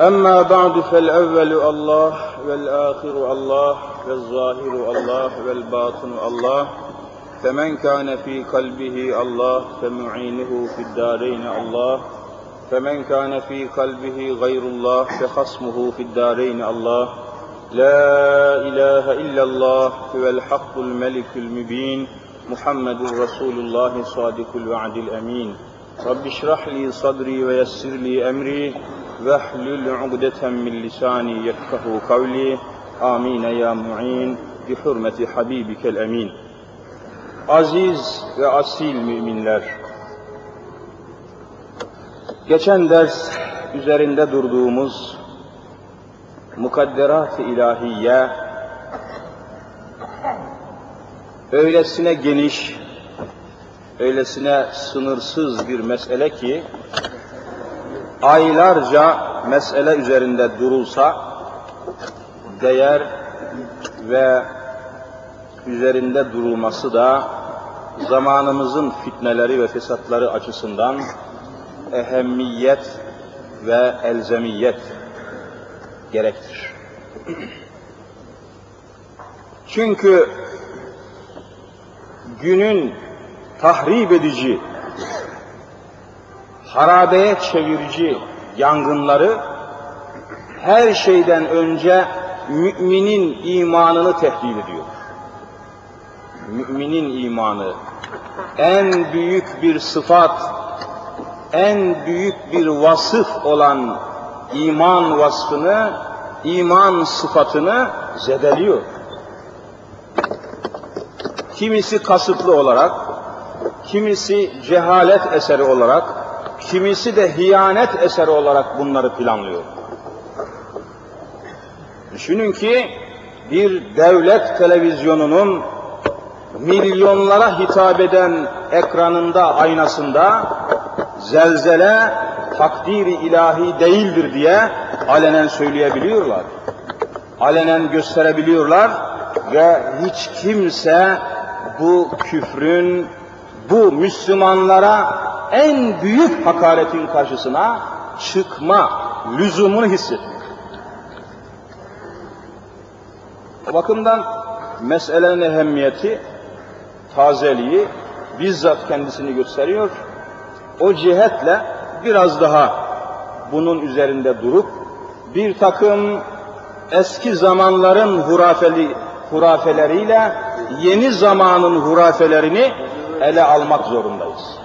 أما بعد فالأول الله والآخر الله والظاهر الله والباطن الله فمن كان في قلبه الله فمعينه في الدارين الله فمن كان في قلبه غير الله فخصمه في الدارين الله لا إله إلا الله هو الحق الملك المبين محمد رسول الله صادق الوعد الأمين رب اشرح لي صدري ويسر لي أمري واحلل عقدة من لساني يفقه قولي آمين يا معين بحرمة حبيبك الأمين Aziz ve asil müminler, geçen ders üzerinde durduğumuz mukadderat-ı ilahiye öylesine geniş, öylesine sınırsız bir mesele ki aylarca mesele üzerinde durulsa değer ve üzerinde durulması da zamanımızın fitneleri ve fesatları açısından ehemmiyet ve elzemiyet gerektir. Çünkü günün tahrip edici, harabeye çevirici yangınları her şeyden önce müminin imanını tehdit ediyor. Müminin imanı en büyük bir sıfat, en büyük bir vasıf olan iman vasfını, iman sıfatını zedeliyor. Kimisi kasıtlı olarak, kimisi cehalet eseri olarak, kimisi de hiyanet eseri olarak bunları planlıyor. Düşünün ki bir devlet televizyonunun milyonlara hitap eden ekranında, aynasında zelzele takdiri ilahi değildir diye alenen söyleyebiliyorlar. Alenen gösterebiliyorlar ve hiç kimse bu küfrün, bu Müslümanlara en büyük hakaretin karşısına çıkma lüzumunu hissetmiyor. O bakımdan meselenin ehemmiyeti, tazeliği bizzat kendisini gösteriyor. O cihetle biraz daha bunun üzerinde durup bir takım eski zamanların hurafeli, hurafeleriyle yeni zamanın hurafelerini ele almak zorundayız.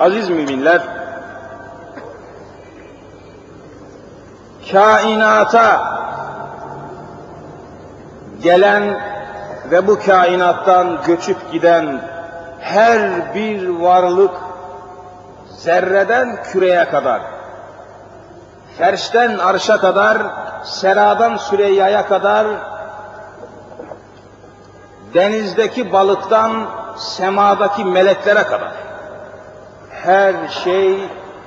Aziz müminler, kainata gelen ve bu kainattan göçüp giden her bir varlık zerreden küreye kadar, ferşten arşa kadar, seradan Süreyya'ya kadar, denizdeki balıktan semadaki meleklere kadar her şey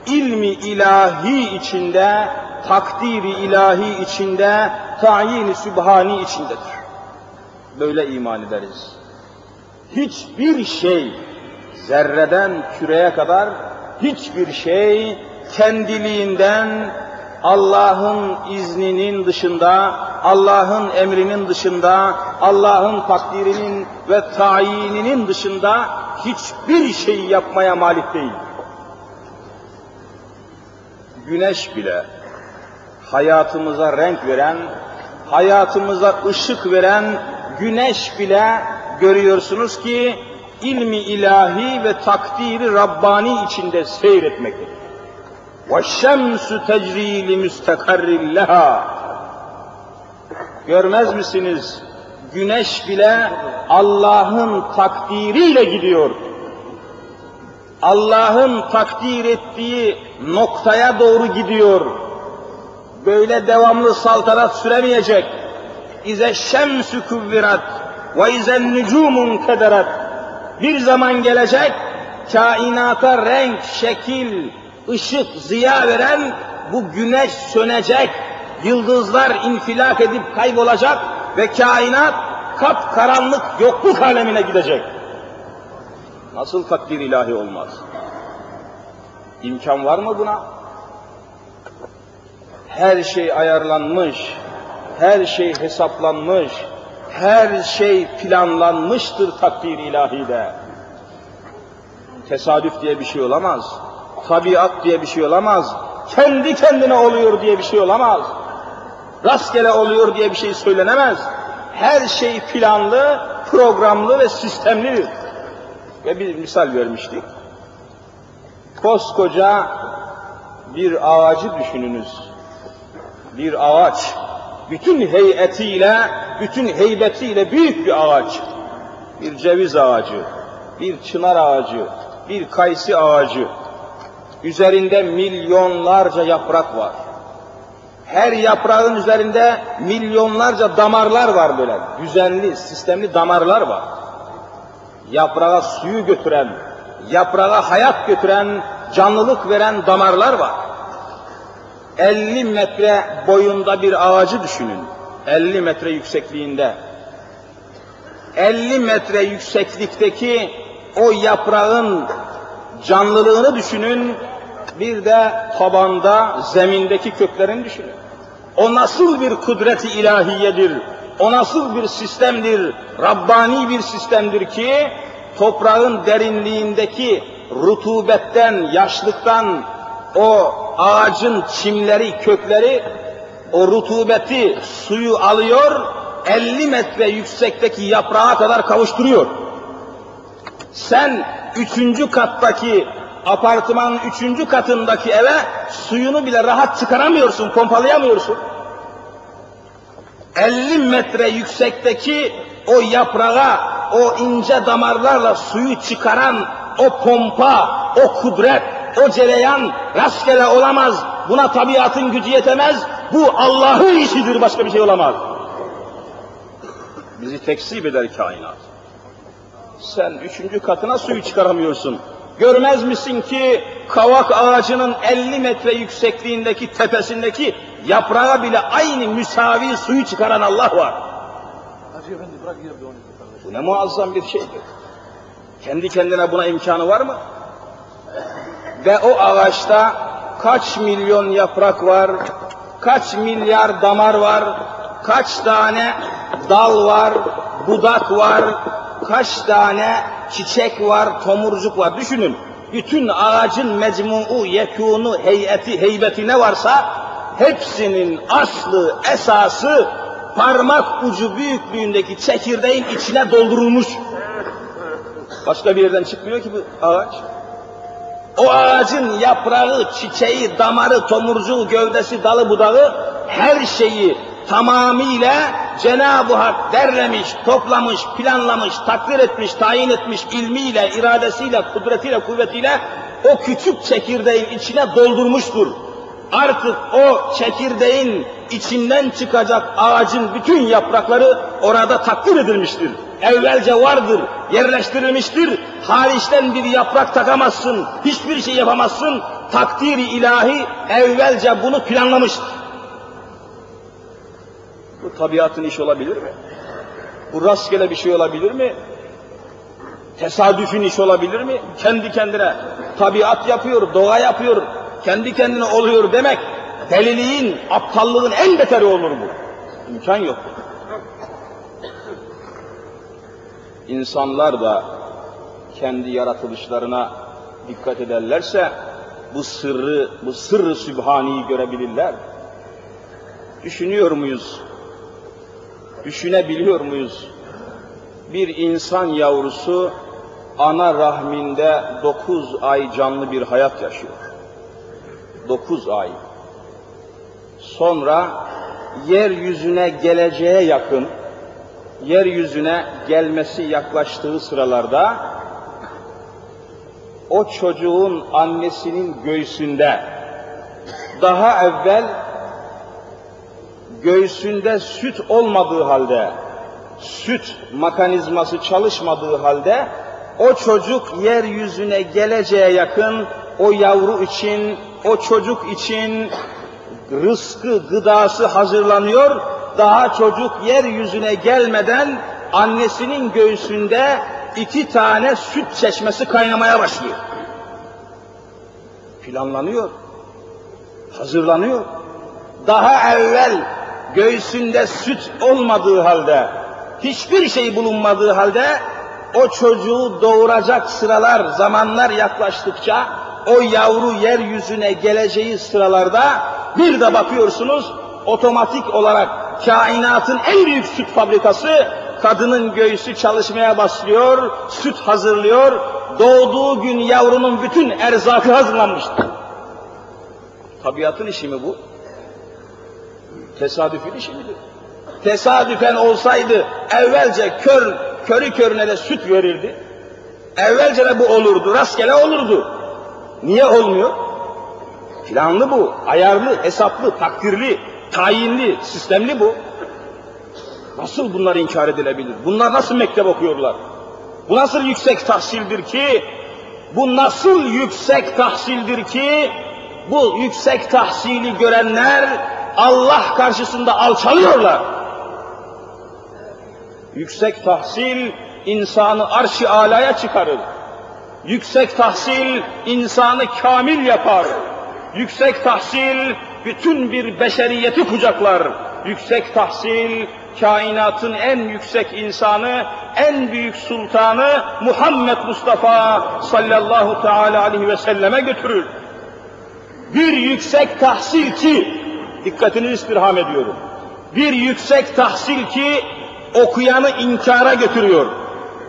ilmi ilahi içinde, takdiri ilahi içinde, tayin-i sübhani içindedir. Böyle iman ederiz. Hiçbir şey zerreden küreye kadar hiçbir şey kendiliğinden Allah'ın izninin dışında, Allah'ın emrinin dışında, Allah'ın takdirinin ve tayininin dışında hiçbir şey yapmaya malik değil. Güneş bile hayatımıza renk veren, hayatımıza ışık veren güneş bile görüyorsunuz ki ilmi ilahi ve takdiri Rabbani içinde seyretmektedir. وَالشَّمْسُ تَجْرِي لِمُسْتَقَرٍ لَهَا Görmez misiniz? Güneş bile Allah'ın takdiriyle gidiyor. Allah'ın takdir ettiği noktaya doğru gidiyor. Böyle devamlı saltanat süremeyecek. İze şemsü kuvvirat ve izen nucumun kederat. Bir zaman gelecek, kainata renk, şekil, ışık, ziya veren bu güneş sönecek, yıldızlar infilak edip kaybolacak ve kainat kapkaranlık yokluk alemine gidecek. Nasıl takdir ilahi olmaz? İmkan var mı buna? Her şey ayarlanmış, her şey hesaplanmış, her şey planlanmıştır takdir ilahide. Tesadüf diye bir şey olamaz. Tabiat diye bir şey olamaz. Kendi kendine oluyor diye bir şey olamaz. Rastgele oluyor diye bir şey söylenemez. Her şey planlı, programlı ve sistemlidir. Ve bir misal vermiştik. Koskoca bir ağacı düşününüz. Bir ağaç, bütün heyetiyle, bütün heybetiyle büyük bir ağaç. Bir ceviz ağacı, bir çınar ağacı, bir kayısı ağacı. Üzerinde milyonlarca yaprak var. Her yaprağın üzerinde milyonlarca damarlar var böyle. Düzenli, sistemli damarlar var. Yaprağa suyu götüren, yaprağa hayat götüren, canlılık veren damarlar var. 50 metre boyunda bir ağacı düşünün. 50 metre yüksekliğinde. 50 metre yükseklikteki o yaprağın canlılığını düşünün. Bir de tabanda, zemindeki köklerini düşünün. O nasıl bir kudreti ilahiyedir, o nasıl bir sistemdir, Rabbani bir sistemdir ki, toprağın derinliğindeki rutubetten, yaşlıktan, o ağacın çimleri, kökleri, o rutubeti, suyu alıyor, 50 metre yüksekteki yaprağa kadar kavuşturuyor. Sen üçüncü kattaki apartmanın üçüncü katındaki eve suyunu bile rahat çıkaramıyorsun, pompalayamıyorsun. 50 metre yüksekteki o yaprağa, o ince damarlarla suyu çıkaran o pompa, o kudret, o cereyan rastgele olamaz. Buna tabiatın gücü yetemez. Bu Allah'ın işidir, başka bir şey olamaz. Bizi tekzip eder kainat. Sen üçüncü katına suyu çıkaramıyorsun. Görmez misin ki kavak ağacının 50 metre yüksekliğindeki tepesindeki yaprağa bile aynı müsavi suyu çıkaran Allah var. Bu ne muazzam bir şeydir. Kendi kendine buna imkanı var mı? Ve o ağaçta kaç milyon yaprak var, kaç milyar damar var, kaç tane dal var, budak var, kaç tane çiçek var, tomurcuk var. Düşünün, bütün ağacın mecmuu, yekûnu, heyeti, heybeti ne varsa hepsinin aslı, esası parmak ucu büyüklüğündeki çekirdeğin içine doldurulmuş. Başka bir yerden çıkmıyor ki bu ağaç. O ağacın yaprağı, çiçeği, damarı, tomurcuğu, gövdesi, dalı, budağı her şeyi tamamıyla Cenab-ı Hak derlemiş, toplamış, planlamış, takdir etmiş, tayin etmiş ilmiyle, iradesiyle, kudretiyle, kuvvetiyle o küçük çekirdeğin içine doldurmuştur. Artık o çekirdeğin içinden çıkacak ağacın bütün yaprakları orada takdir edilmiştir. Evvelce vardır, yerleştirilmiştir. Hariçten bir yaprak takamazsın, hiçbir şey yapamazsın. Takdiri ilahi evvelce bunu planlamıştır. Bu tabiatın işi olabilir mi? Bu rastgele bir şey olabilir mi? Tesadüfün işi olabilir mi? Kendi kendine tabiat yapıyor, doğa yapıyor, kendi kendine oluyor demek deliliğin, aptallığın en beteri olur bu. İmkan yok. İnsanlar da kendi yaratılışlarına dikkat ederlerse bu sırrı, bu sırrı sübhaniyi görebilirler. Düşünüyor muyuz? Düşünebiliyor muyuz? Bir insan yavrusu ana rahminde dokuz ay canlı bir hayat yaşıyor. Dokuz ay. Sonra yeryüzüne geleceğe yakın, yeryüzüne gelmesi yaklaştığı sıralarda o çocuğun annesinin göğsünde daha evvel göğsünde süt olmadığı halde, süt mekanizması çalışmadığı halde o çocuk yeryüzüne geleceğe yakın o yavru için, o çocuk için rızkı, gıdası hazırlanıyor. Daha çocuk yeryüzüne gelmeden annesinin göğsünde iki tane süt çeşmesi kaynamaya başlıyor. Planlanıyor, hazırlanıyor. daha evvel göğsünde süt olmadığı halde, hiçbir şey bulunmadığı halde o çocuğu doğuracak sıralar, zamanlar yaklaştıkça o yavru yeryüzüne geleceği sıralarda bir de bakıyorsunuz otomatik olarak kainatın en büyük süt fabrikası kadının göğsü çalışmaya başlıyor, süt hazırlıyor, doğduğu gün yavrunun bütün erzakı hazırlanmıştır. Tabiatın işi mi bu? Tesadüfün işi midir? Tesadüfen olsaydı evvelce kör, körü körüne de süt verirdi. Evvelce de bu olurdu, rastgele olurdu. Niye olmuyor? Planlı bu, ayarlı, hesaplı, takdirli, tayinli, sistemli bu. Nasıl bunlar inkar edilebilir? Bunlar nasıl mektep okuyorlar? Bu nasıl yüksek tahsildir ki? Bu nasıl yüksek tahsildir ki? Bu yüksek tahsili görenler Allah karşısında alçalıyorlar. Yüksek tahsil insanı arş-ı alaya çıkarır. Yüksek tahsil insanı kamil yapar. Yüksek tahsil bütün bir beşeriyeti kucaklar. Yüksek tahsil kainatın en yüksek insanı, en büyük sultanı Muhammed Mustafa sallallahu teala aleyhi ve selleme götürür. Bir yüksek tahsil ki, dikkatini istirham ediyorum, bir yüksek tahsil ki okuyanı inkara götürüyor.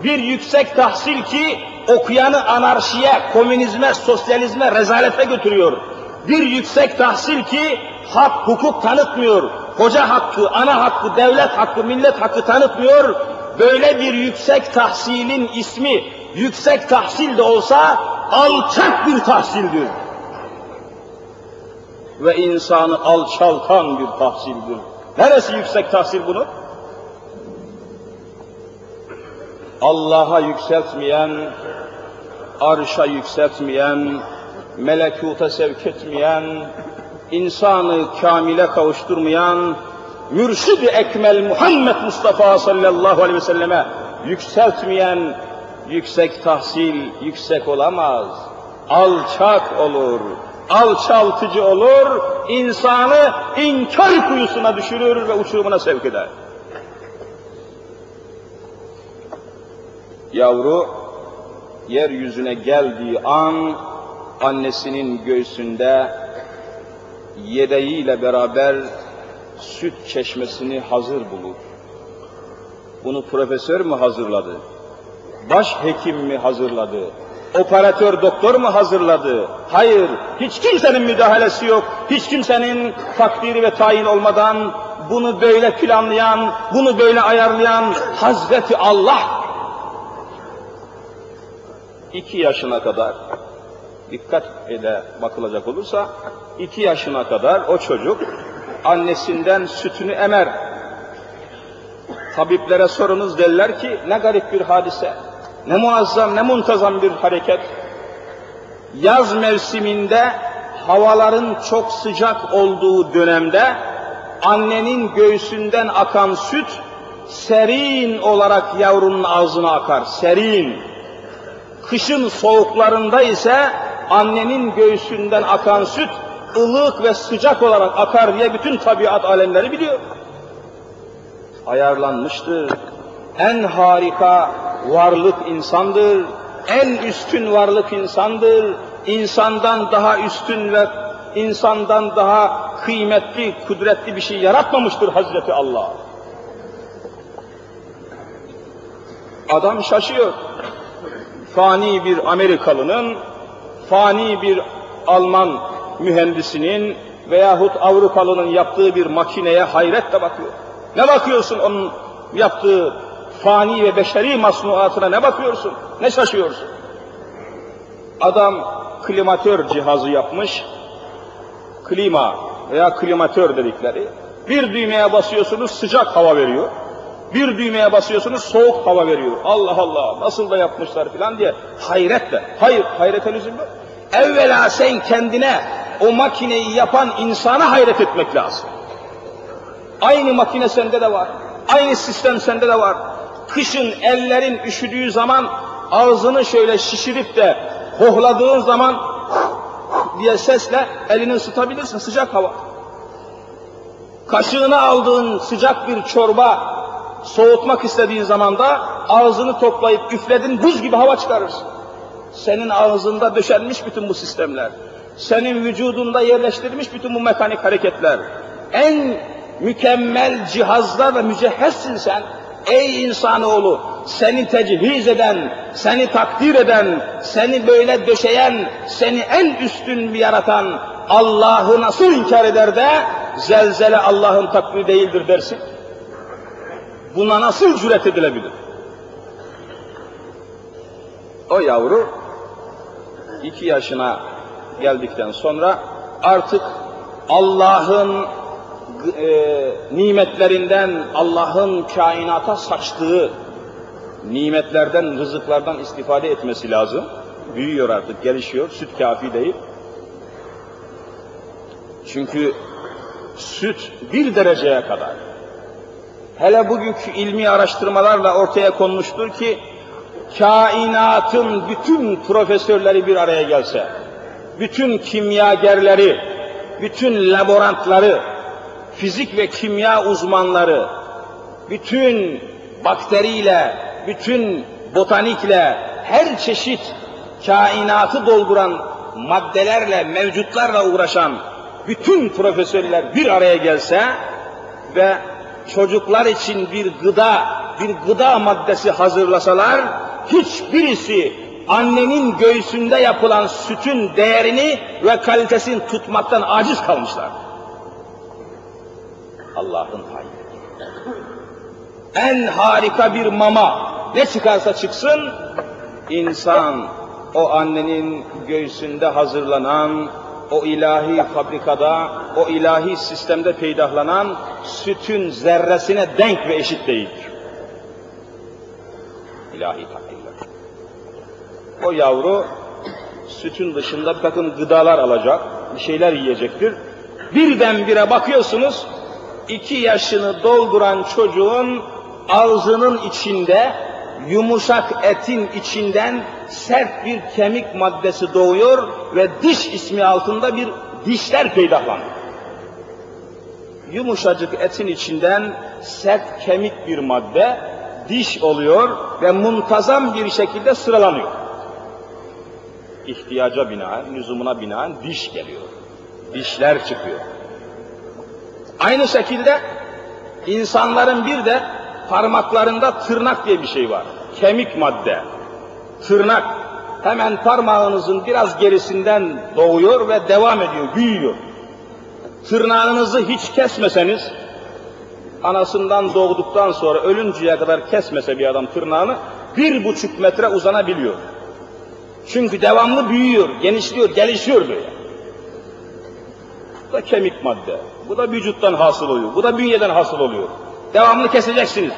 Bir yüksek tahsil ki okuyanı anarşiye, komünizme, sosyalizme, rezalete götürüyor. Bir yüksek tahsil ki hak, hukuk tanıtmıyor. Hoca hakkı, ana hakkı, devlet hakkı, millet hakkı tanıtmıyor. Böyle bir yüksek tahsilin ismi yüksek tahsil de olsa alçak bir tahsildir. Ve insanı alçaltan bir tahsildir. Neresi yüksek tahsil bunu? Allah'a yükseltmeyen, arşa yükseltmeyen, melekuta sevk etmeyen, insanı kamile kavuşturmayan, mürşid-i ekmel Muhammed Mustafa sallallahu aleyhi ve selleme yükseltmeyen, yüksek tahsil yüksek olamaz. Alçak olur, alçaltıcı olur, insanı inkar kuyusuna düşürür ve uçurumuna sevk eder. Yavru yeryüzüne geldiği an annesinin göğsünde yedeğiyle beraber süt çeşmesini hazır bulur. Bunu profesör mü hazırladı? Baş hekim mi hazırladı? Operatör doktor mu hazırladı? Hayır, hiç kimsenin müdahalesi yok. Hiç kimsenin takdiri ve tayin olmadan bunu böyle planlayan, bunu böyle ayarlayan Hazreti Allah iki yaşına kadar dikkat ede bakılacak olursa iki yaşına kadar o çocuk annesinden sütünü emer. Tabiplere sorunuz derler ki ne garip bir hadise, ne muazzam, ne muntazam bir hareket. Yaz mevsiminde havaların çok sıcak olduğu dönemde annenin göğsünden akan süt serin olarak yavrunun ağzına akar, serin. Kışın soğuklarında ise annenin göğsünden akan süt ılık ve sıcak olarak akar diye bütün tabiat alemleri biliyor. Ayarlanmıştır. En harika varlık insandır. En üstün varlık insandır. İnsandan daha üstün ve insandan daha kıymetli, kudretli bir şey yaratmamıştır Hazreti Allah. Adam şaşıyor. Fani bir Amerikalının, fani bir Alman mühendisinin veyahut Avrupalının yaptığı bir makineye hayretle bakıyor. Ne bakıyorsun onun yaptığı fani ve beşeri masnuatına ne bakıyorsun? Ne şaşıyorsun? Adam klimatör cihazı yapmış, klima veya klimatör dedikleri. Bir düğmeye basıyorsunuz sıcak hava veriyor. Bir düğmeye basıyorsunuz soğuk hava veriyor. Allah Allah nasıl da yapmışlar filan diye hayretle. Hayır hayrete lüzum yok. Evvela sen kendine o makineyi yapan insana hayret etmek lazım. Aynı makine sende de var. Aynı sistem sende de var. Kışın ellerin üşüdüğü zaman ağzını şöyle şişirip de hohladığın zaman diye sesle elini ısıtabilirsin sıcak hava. Kaşığına aldığın sıcak bir çorba soğutmak istediğin zaman da ağzını toplayıp üfledin buz gibi hava çıkarırsın. Senin ağzında döşenmiş bütün bu sistemler. Senin vücudunda yerleştirilmiş bütün bu mekanik hareketler. En mükemmel cihazlarla mücehhezsin sen. Ey insanoğlu, seni tecihiz eden, seni takdir eden, seni böyle döşeyen, seni en üstün bir yaratan Allah'ı nasıl inkar eder de zelzele Allah'ın takdiri değildir dersin? Buna nasıl cüret edilebilir? O yavru iki yaşına geldikten sonra artık Allah'ın e, nimetlerinden, Allah'ın kainata saçtığı nimetlerden, rızıklardan istifade etmesi lazım. Büyüyor artık, gelişiyor, süt kafi değil. Çünkü süt bir dereceye kadar, hele bugünkü ilmi araştırmalarla ortaya konmuştur ki, kainatın bütün profesörleri bir araya gelse, bütün kimyagerleri, bütün laborantları, fizik ve kimya uzmanları, bütün bakteriyle, bütün botanikle, her çeşit kainatı dolduran maddelerle, mevcutlarla uğraşan bütün profesörler bir araya gelse ve çocuklar için bir gıda, bir gıda maddesi hazırlasalar, hiçbirisi annenin göğsünde yapılan sütün değerini ve kalitesini tutmaktan aciz kalmışlar. Allah'ın hayri. En harika bir mama ne çıkarsa çıksın, insan o annenin göğsünde hazırlanan, o ilahi fabrikada, o ilahi sistemde peydahlanan sütün zerresine denk ve eşit değildir. İlahi takdirler. O yavru sütün dışında bir takım gıdalar alacak, bir şeyler yiyecektir. Birdenbire bakıyorsunuz, iki yaşını dolduran çocuğun ağzının içinde yumuşak etin içinden sert bir kemik maddesi doğuyor ve diş ismi altında bir dişler peydahlanıyor. Yumuşacık etin içinden sert kemik bir madde diş oluyor ve muntazam bir şekilde sıralanıyor. İhtiyaca binaen, lüzumuna binaen diş geliyor. Dişler çıkıyor. Aynı şekilde insanların bir de parmaklarında tırnak diye bir şey var. Kemik madde. Tırnak hemen parmağınızın biraz gerisinden doğuyor ve devam ediyor, büyüyor. Tırnağınızı hiç kesmeseniz, anasından doğduktan sonra ölünceye kadar kesmese bir adam tırnağını, bir buçuk metre uzanabiliyor. Çünkü devamlı büyüyor, genişliyor, gelişiyor böyle. Bu da kemik madde. Bu da vücuttan hasıl oluyor. Bu da bünyeden hasıl oluyor. Devamlı keseceksiniz.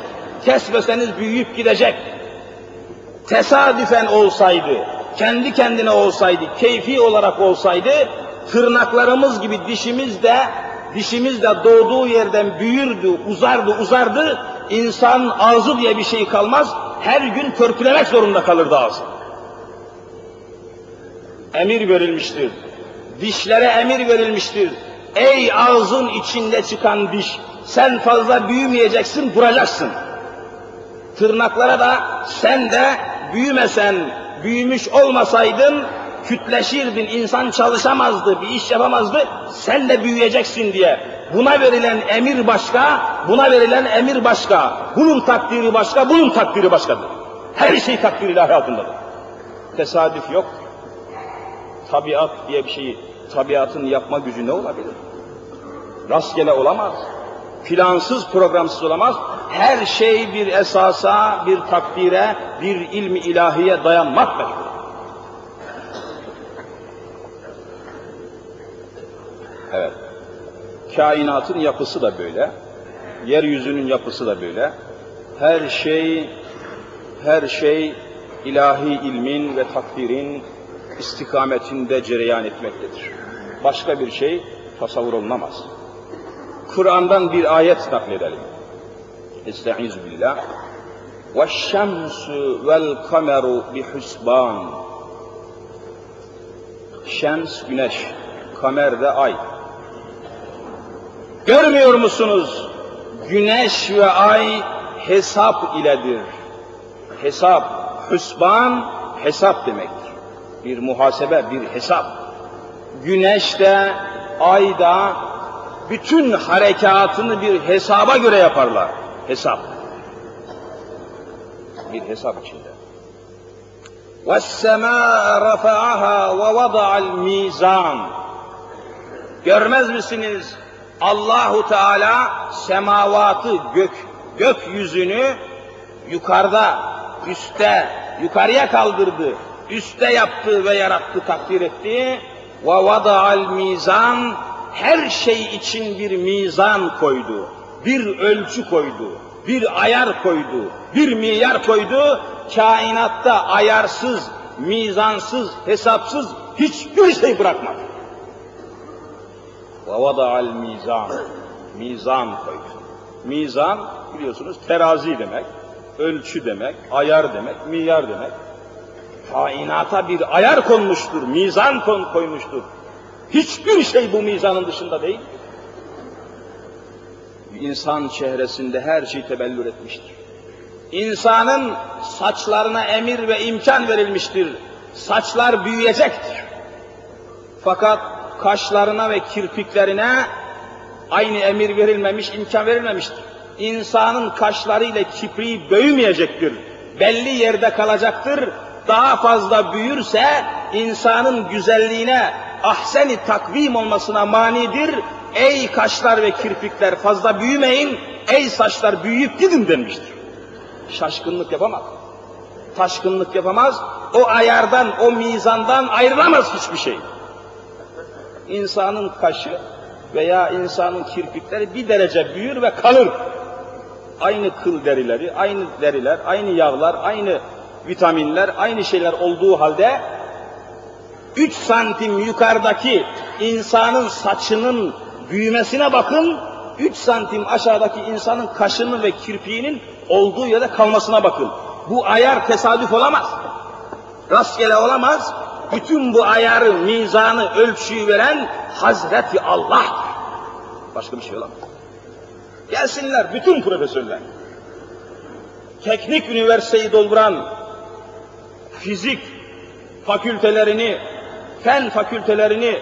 Kesmeseniz büyüyüp gidecek. Tesadüfen olsaydı, kendi kendine olsaydı, keyfi olarak olsaydı, tırnaklarımız gibi dişimiz de, dişimiz de doğduğu yerden büyürdü, uzardı, uzardı, insan ağzı diye bir şey kalmaz, her gün törpülemek zorunda kalırdı ağzı. Emir verilmiştir. Dişlere emir verilmiştir. Ey ağzın içinde çıkan diş, sen fazla büyümeyeceksin, duracaksın. Tırnaklara da sen de büyümesen, büyümüş olmasaydın kütleşirdin, insan çalışamazdı, bir iş yapamazdı, sen de büyüyeceksin diye. Buna verilen emir başka, buna verilen emir başka. Bunun takdiri başka, bunun takdiri başkadır. Her şey takdir ilahi altındadır. Tesadüf yok. Tabiat diye bir şeyi, tabiatın yapma gücü ne olabilir? Rastgele olamaz. Plansız, programsız olamaz. Her şey bir esasa, bir takdire, bir ilmi ilahiye dayanmak mecbur. Evet. Kainatın yapısı da böyle. Yeryüzünün yapısı da böyle. Her şey, her şey ilahi ilmin ve takdirin istikametinde cereyan etmektedir. Başka bir şey tasavvur olunamaz. Kur'an'dan bir ayet nakledelim. Estaizu billah. وَالشَّمْسُ وَالْقَمَرُ بِحُسْبَانٍ Şems güneş, kamer de ay. Görmüyor musunuz? Güneş ve ay hesap iledir. Hesap, hüsban, hesap demektir. Bir muhasebe, bir hesap. Güneş de, ay da bütün harekatını bir hesaba göre yaparlar. Hesap. Bir hesap içinde. وَالسَّمَاءَ رَفَعَهَا وَوَضَعَ الْمِيزَانِ Görmez misiniz? Allahu Teala semavatı, gök, gökyüzünü yukarıda, üstte, yukarıya kaldırdı. Üste yaptı ve yarattı, takdir etti. وَوَضَعَ الْمِيزَانِ Her şey için bir mizan koydu. Bir ölçü koydu. Bir ayar koydu. Bir milyar koydu. Kainatta ayarsız, mizansız, hesapsız hiçbir şey bırakmadı. وَوَضَعَ mizan Mizan koydu. Mizan biliyorsunuz terazi demek, ölçü demek, ayar demek, milyar demek. Kainata bir ayar konmuştur, mizan kon koymuştur. Hiçbir şey bu mizanın dışında değil. İnsan çehresinde her şey tebellür etmiştir. İnsanın saçlarına emir ve imkan verilmiştir. Saçlar büyüyecektir. Fakat kaşlarına ve kirpiklerine aynı emir verilmemiş, imkan verilmemiştir. İnsanın kaşlarıyla kipriği büyümeyecektir. Belli yerde kalacaktır. Daha fazla büyürse insanın güzelliğine, ahseni takvim olmasına manidir. Ey kaşlar ve kirpikler fazla büyümeyin, ey saçlar büyüyüp gidin denmiştir. Şaşkınlık yapamaz. Taşkınlık yapamaz. O ayardan, o mizandan ayrılamaz hiçbir şey. İnsanın kaşı veya insanın kirpikleri bir derece büyür ve kalır. Aynı kıl derileri, aynı deriler, aynı yağlar, aynı vitaminler, aynı şeyler olduğu halde 3 santim yukarıdaki insanın saçının büyümesine bakın, 3 santim aşağıdaki insanın kaşının ve kirpiğinin olduğu yerde kalmasına bakın. Bu ayar tesadüf olamaz. Rastgele olamaz. Bütün bu ayarı, mizanı, ölçüyü veren Hazreti Allah'tır. Başka bir şey olamaz. Gelsinler bütün profesörler. Teknik üniversiteyi dolduran fizik fakültelerini, fen fakültelerini,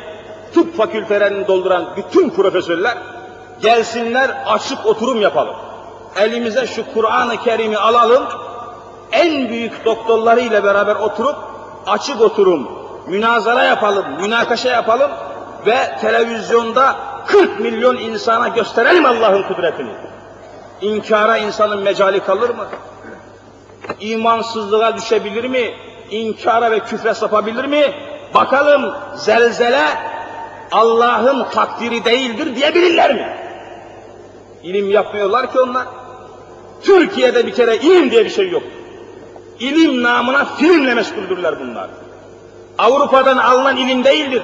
tıp fakültelerini dolduran bütün profesörler gelsinler açık oturum yapalım. Elimize şu Kur'an-ı Kerim'i alalım, en büyük doktorlarıyla beraber oturup açık oturum, münazara yapalım, münakaşa yapalım ve televizyonda 40 milyon insana gösterelim Allah'ın kudretini. İnkara insanın mecali kalır mı? İmansızlığa düşebilir mi? İnkara ve küfre sapabilir mi? Bakalım zelzele Allah'ın takdiri değildir diyebilirler mi? İlim yapmıyorlar ki onlar. Türkiye'de bir kere ilim diye bir şey yok. İlim namına filmle meşguldürler bunlar. Avrupa'dan alınan ilim değildir.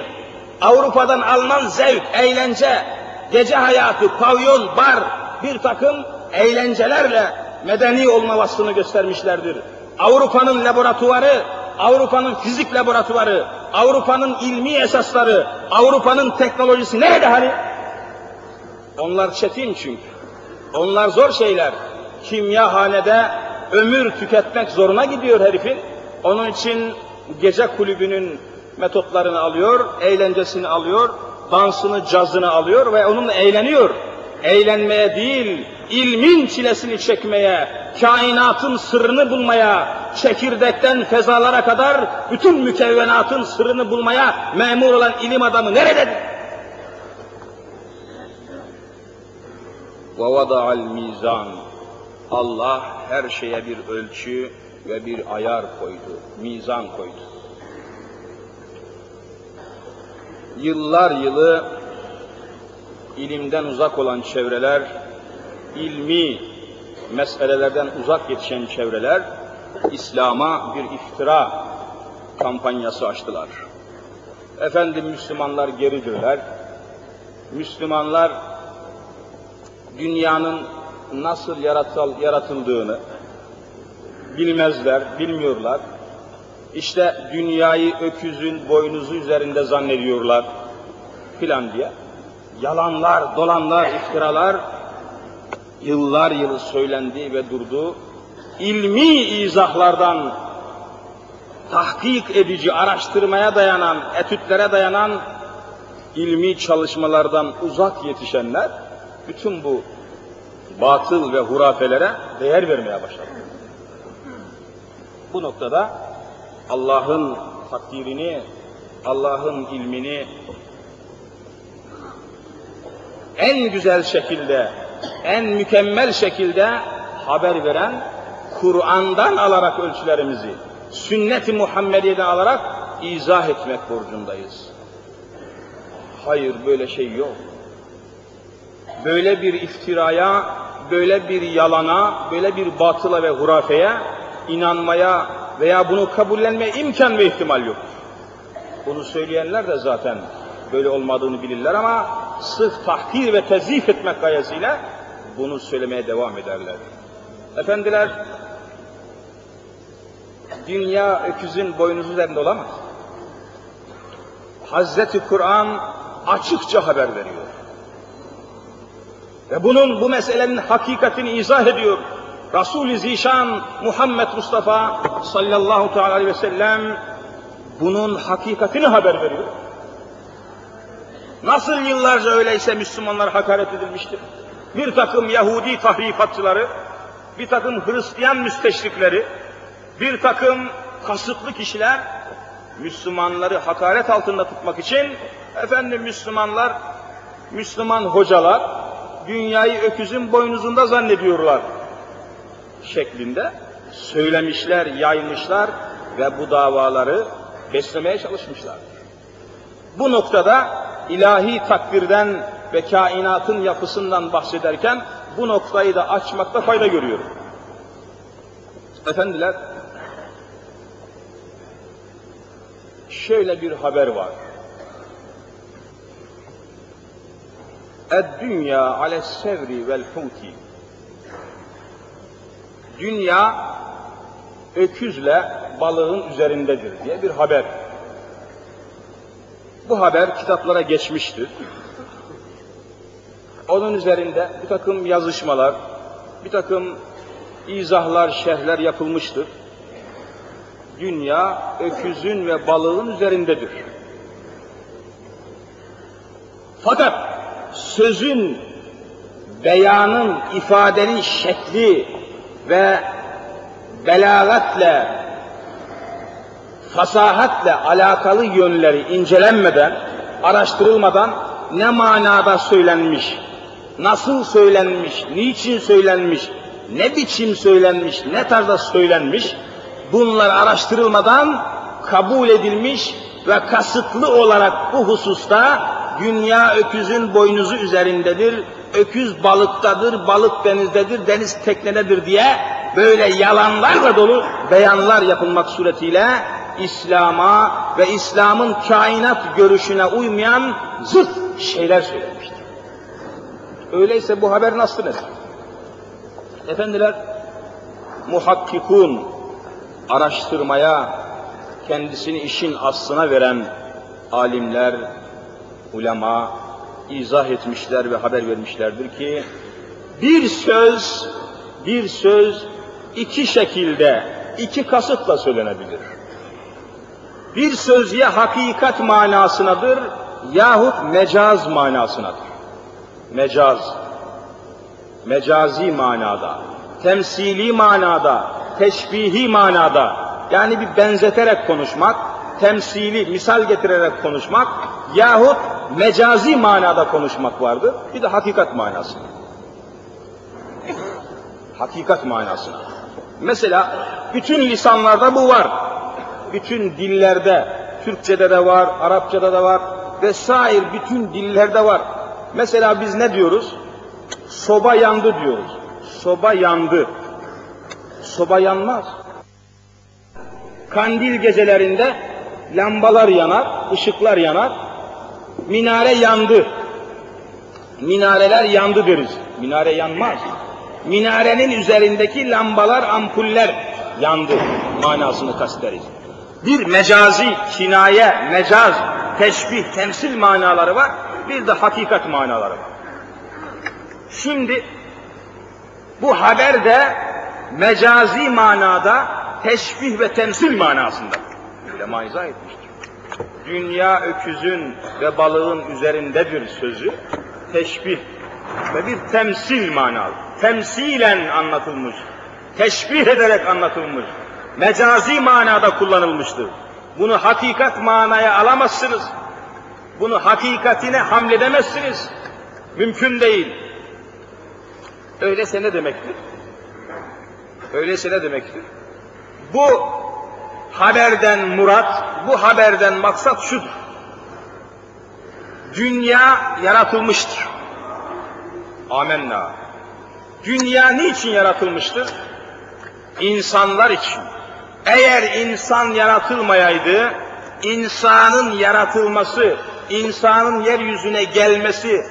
Avrupa'dan alınan zevk, eğlence, gece hayatı, pavyon, bar, bir takım eğlencelerle medeni olma vasfını göstermişlerdir. Avrupa'nın laboratuvarı, Avrupa'nın fizik laboratuvarı, Avrupa'nın ilmi esasları, Avrupa'nın teknolojisi nerede hani? Onlar çetin çünkü. Onlar zor şeyler. Kimyahanede ömür tüketmek zoruna gidiyor herifin. Onun için gece kulübünün metotlarını alıyor, eğlencesini alıyor, dansını, cazını alıyor ve onunla eğleniyor. Eğlenmeye değil, ilmin çilesini çekmeye, kainatın sırrını bulmaya, çekirdekten fezalara kadar bütün mükevvenatın sırrını bulmaya memur olan ilim adamı nerededir? وَوَضَعَ الْمِيزَانِ Allah her şeye bir ölçü ve bir ayar koydu, mizan koydu. Yıllar yılı ilimden uzak olan çevreler, ilmi meselelerden uzak yetişen çevreler, İslam'a bir iftira kampanyası açtılar. Efendim Müslümanlar geridirler. Müslümanlar dünyanın nasıl yaratıl, yaratıldığını bilmezler, bilmiyorlar. İşte dünyayı öküzün boynuzu üzerinde zannediyorlar filan diye. yalanlar, dolanlar, iftiralar yıllar yılı söylendi ve durdu. İlmi izahlardan tahkik edici, araştırmaya dayanan, etütlere dayanan ilmi çalışmalardan uzak yetişenler bütün bu batıl ve hurafelere değer vermeye başladı. Bu noktada Allah'ın takdirini, Allah'ın ilmini en güzel şekilde, en mükemmel şekilde haber veren Kur'an'dan alarak ölçülerimizi, sünnet-i Muhammediye'den alarak izah etmek borcundayız. Hayır böyle şey yok. Böyle bir iftiraya, böyle bir yalana, böyle bir batıla ve hurafeye inanmaya veya bunu kabullenmeye imkan ve ihtimal yok. Bunu söyleyenler de zaten böyle olmadığını bilirler ama sırf tahkir ve tezif etmek gayesiyle bunu söylemeye devam ederler. Efendiler, dünya öküzün boynuzu üzerinde olamaz. Hazreti Kur'an açıkça haber veriyor. Ve bunun, bu meselenin hakikatini izah ediyor. Resul-i Zişan Muhammed Mustafa sallallahu teala aleyhi ve sellem bunun hakikatini haber veriyor. Nasıl yıllarca öyleyse Müslümanlar hakaret edilmiştir? Bir takım Yahudi tahrifatçıları, bir takım Hristiyan müsteşrikleri, bir takım kasıtlı kişiler Müslümanları hakaret altında tutmak için efendim Müslümanlar, Müslüman hocalar dünyayı öküzün boynuzunda zannediyorlar şeklinde söylemişler, yaymışlar ve bu davaları beslemeye çalışmışlar. Bu noktada ilahi takdirden ve kainatın yapısından bahsederken bu noktayı da açmakta fayda görüyorum. Efendiler, şöyle bir haber var. Ed-dünya ale sevri vel huti. Dünya öküzle balığın üzerindedir diye bir haber. Bu haber kitaplara geçmiştir. Onun üzerinde bir takım yazışmalar, bir takım izahlar, şerhler yapılmıştır. Dünya öküzün ve balığın üzerindedir. Fakat sözün, beyanın, ifadenin şekli ve belagatle, fasahatle alakalı yönleri incelenmeden, araştırılmadan ne manada söylenmiş, nasıl söylenmiş, niçin söylenmiş, ne biçim söylenmiş, ne tarzda söylenmiş, bunlar araştırılmadan kabul edilmiş ve kasıtlı olarak bu hususta dünya öküzün boynuzu üzerindedir, öküz balıktadır, balık denizdedir, deniz teknededir diye böyle yalanlarla dolu beyanlar yapılmak suretiyle İslam'a ve İslam'ın kainat görüşüne uymayan zıt şeyler söylenmiştir. Öyleyse bu haber nasıl nedir? Efendiler, muhakkikun, araştırmaya, kendisini işin aslına veren alimler, ulema izah etmişler ve haber vermişlerdir ki, bir söz, bir söz iki şekilde, iki kasıtla söylenebilir. Bir söz ya hakikat manasınadır yahut mecaz manasınadır. Mecaz, mecazi manada, temsili manada, teşbihi manada, yani bir benzeterek konuşmak, temsili, misal getirerek konuşmak yahut mecazi manada konuşmak vardır. Bir de hakikat manasına. Hakikat manasına. Mesela bütün lisanlarda bu var. Bütün dillerde, Türkçede de var, Arapçada da var vesaire bütün dillerde var. Mesela biz ne diyoruz? Soba yandı diyoruz. Soba yandı. Soba yanmaz. Kandil gecelerinde lambalar yanar, ışıklar yanar. Minare yandı. Minareler yandı deriz. Minare yanmaz. Minarenin üzerindeki lambalar, ampuller yandı manasını kastederiz. Bir mecazi, kinaye, mecaz, teşbih, temsil manaları var. bir de hakikat manaları var. Şimdi bu haber de mecazi manada teşbih ve temsil manasında. Ulema izah etmiştir. Dünya öküzün ve balığın üzerindedir sözü teşbih ve bir temsil manalı. Temsilen anlatılmış, teşbih ederek anlatılmış, mecazi manada kullanılmıştır. Bunu hakikat manaya alamazsınız. Bunu hakikatine hamledemezsiniz. Mümkün değil. Öyleyse ne demektir? Öyleyse ne demektir? Bu haberden murat, bu haberden maksat şudur. Dünya yaratılmıştır. Amenna. Dünya niçin yaratılmıştır? İnsanlar için. Eğer insan yaratılmayaydı, insanın yaratılması, insanın yeryüzüne gelmesi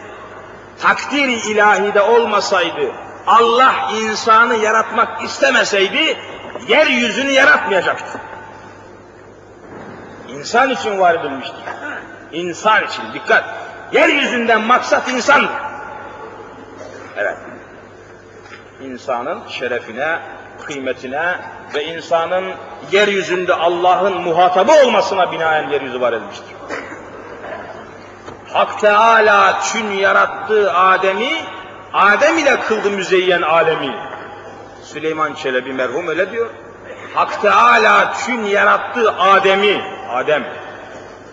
takdiri ilahide olmasaydı, Allah insanı yaratmak istemeseydi, yeryüzünü yaratmayacaktı. İnsan için var edilmiştir. İnsan için, dikkat. Yeryüzünden maksat insan. Evet. İnsanın şerefine, kıymetine ve insanın yeryüzünde Allah'ın muhatabı olmasına binaen yeryüzü var edilmiştir. Hak Teala çün yarattığı Adem'i, Adem ile kıldı müzeyyen alemi. Süleyman Çelebi merhum öyle diyor. Hak Teala çün yarattığı Adem'i, Adem,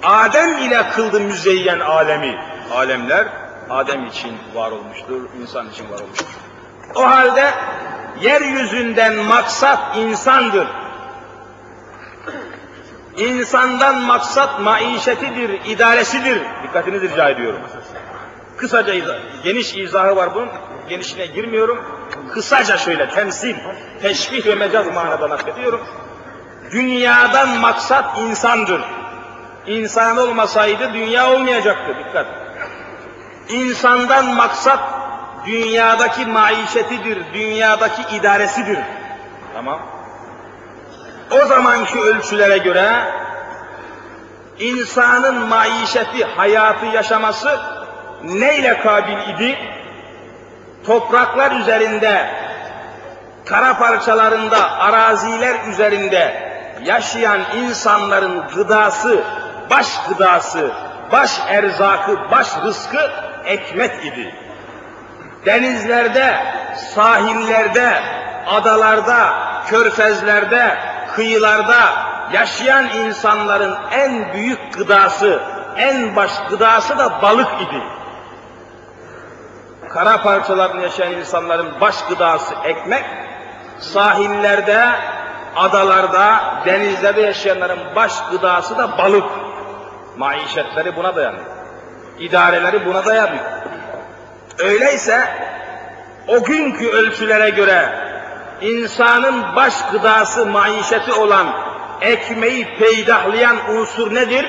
Adem ile kıldı müzeyyen alemi. Alemler Adem için var olmuştur, insan için var olmuştur. O halde yeryüzünden maksat insandır. İnsandan maksat maişetidir, idaresidir. Dikkatinizi rica ediyorum. Kısaca izah, geniş izahı var bunun, genişine girmiyorum. Kısaca şöyle temsil, teşbih ve mecaz manada naklediyorum. Dünyadan maksat insandır. İnsan olmasaydı dünya olmayacaktı. Dikkat. İnsandan maksat dünyadaki maişetidir, dünyadaki idaresidir. Tamam. O zamanki ölçülere göre insanın maişeti, hayatı yaşaması neyle kabil idi? Topraklar üzerinde, kara parçalarında, araziler üzerinde yaşayan insanların gıdası, baş gıdası, baş erzakı, baş rızkı ekmek idi. Denizlerde, sahillerde, adalarda, körfezlerde, kıyılarda yaşayan insanların en büyük gıdası, en baş gıdası da balık idi. Kara parçalarında yaşayan insanların baş gıdası ekmek, sahillerde, adalarda, denizlerde yaşayanların baş gıdası da balık. Maişetleri buna dayanıyor. İdareleri buna dayanıyor. Öyleyse o günkü ölçülere göre insanın baş gıdası, maişeti olan ekmeği peydahlayan unsur nedir?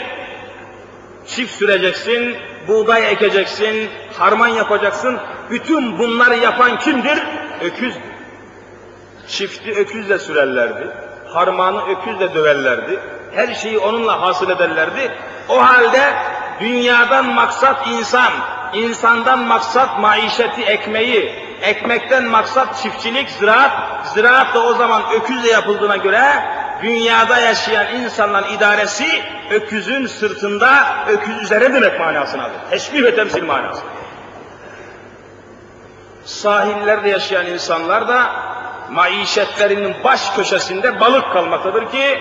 Çift süreceksin, buğday ekeceksin, harman yapacaksın. Bütün bunları yapan kimdir? Öküzdür. Çifti öküzle sürerlerdi. Harmanı öküzle döverlerdi. Her şeyi onunla hasıl ederlerdi. O halde dünyadan maksat insan, insandan maksat maişeti, ekmeği, ekmekten maksat çiftçilik, ziraat, ziraat da o zaman öküzle yapıldığına göre dünyada yaşayan insanların idaresi öküzün sırtında, öküz üzere demek manasınadır. Teşbih ve temsil manası. Sahillerde yaşayan insanlar da maişetlerinin baş köşesinde balık kalmaktadır ki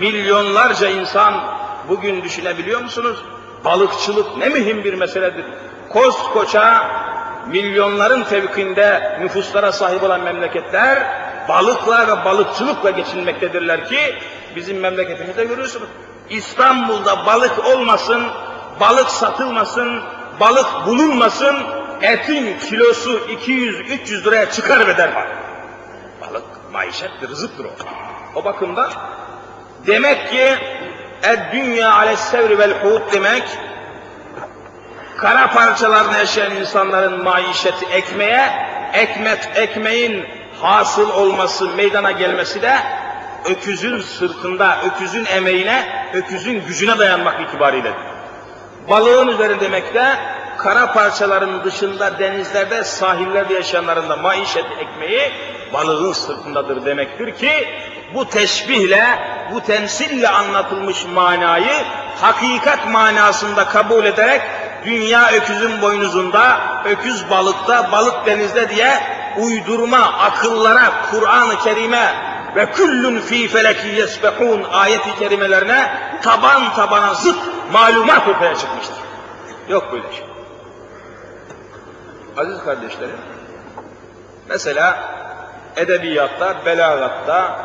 milyonlarca insan bugün düşünebiliyor musunuz? Balıkçılık ne mühim bir meseledir. Koskoca milyonların tevkinde nüfuslara sahip olan memleketler balıkla ve balıkçılıkla geçinmektedirler ki bizim memleketimizde görüyorsunuz. İstanbul'da balık olmasın, balık satılmasın, balık bulunmasın, etin kilosu 200-300 liraya çıkar ve derhal. Balık maişettir, rızıktır o. O bakımdan demek ki dünya aleyhissevri vel hud demek kara parçalarını yaşayan insanların maişeti ekmeğe, ekmek, ekmeğin hasıl olması, meydana gelmesi de öküzün sırtında, öküzün emeğine, öküzün gücüne dayanmak itibariyle. Balığın üzerinde demek de kara parçaların dışında denizlerde, sahillerde yaşayanların da maişet ekmeği balığın sırtındadır demektir ki bu teşbihle, bu temsille anlatılmış manayı hakikat manasında kabul ederek dünya öküzün boynuzunda, öküz balıkta, balık denizde diye uydurma akıllara Kur'an-ı Kerim'e ve küllün fî feleki yesbehûn ayeti kerimelerine taban tabana zıt malumat ortaya çıkmıştır. Yok böyle şey. Aziz kardeşlerim, mesela edebiyatta, belagatta,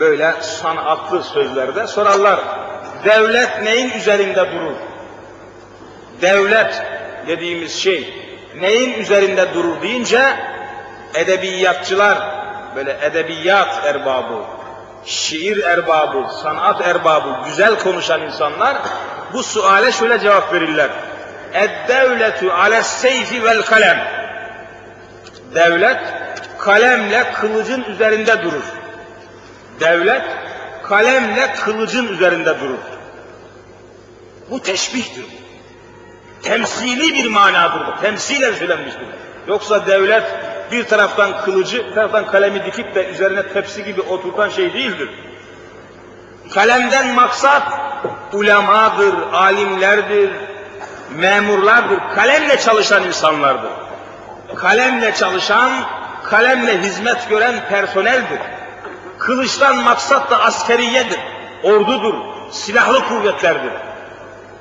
böyle sanatlı sözlerde sorarlar. Devlet neyin üzerinde durur? Devlet dediğimiz şey neyin üzerinde durur deyince edebiyatçılar, böyle edebiyat erbabı, şiir erbabı, sanat erbabı, güzel konuşan insanlar bu suale şöyle cevap verirler. Ed-devletu ale seyfi vel kalem. Devlet kalemle kılıcın üzerinde durur. Devlet kalemle kılıcın üzerinde durur. Bu teşbihtir. Temsili bir manadır bu. Temsilen söylenmiştir. Yoksa devlet bir taraftan kılıcı, bir taraftan kalemi dikip de üzerine tepsi gibi oturtan şey değildir. Kalemden maksat ulemadır, alimlerdir, memurlardır, kalemle çalışan insanlardır. Kalemle çalışan, kalemle hizmet gören personeldir. Kılıçtan maksat da askeriyedir, ordudur, silahlı kuvvetlerdir.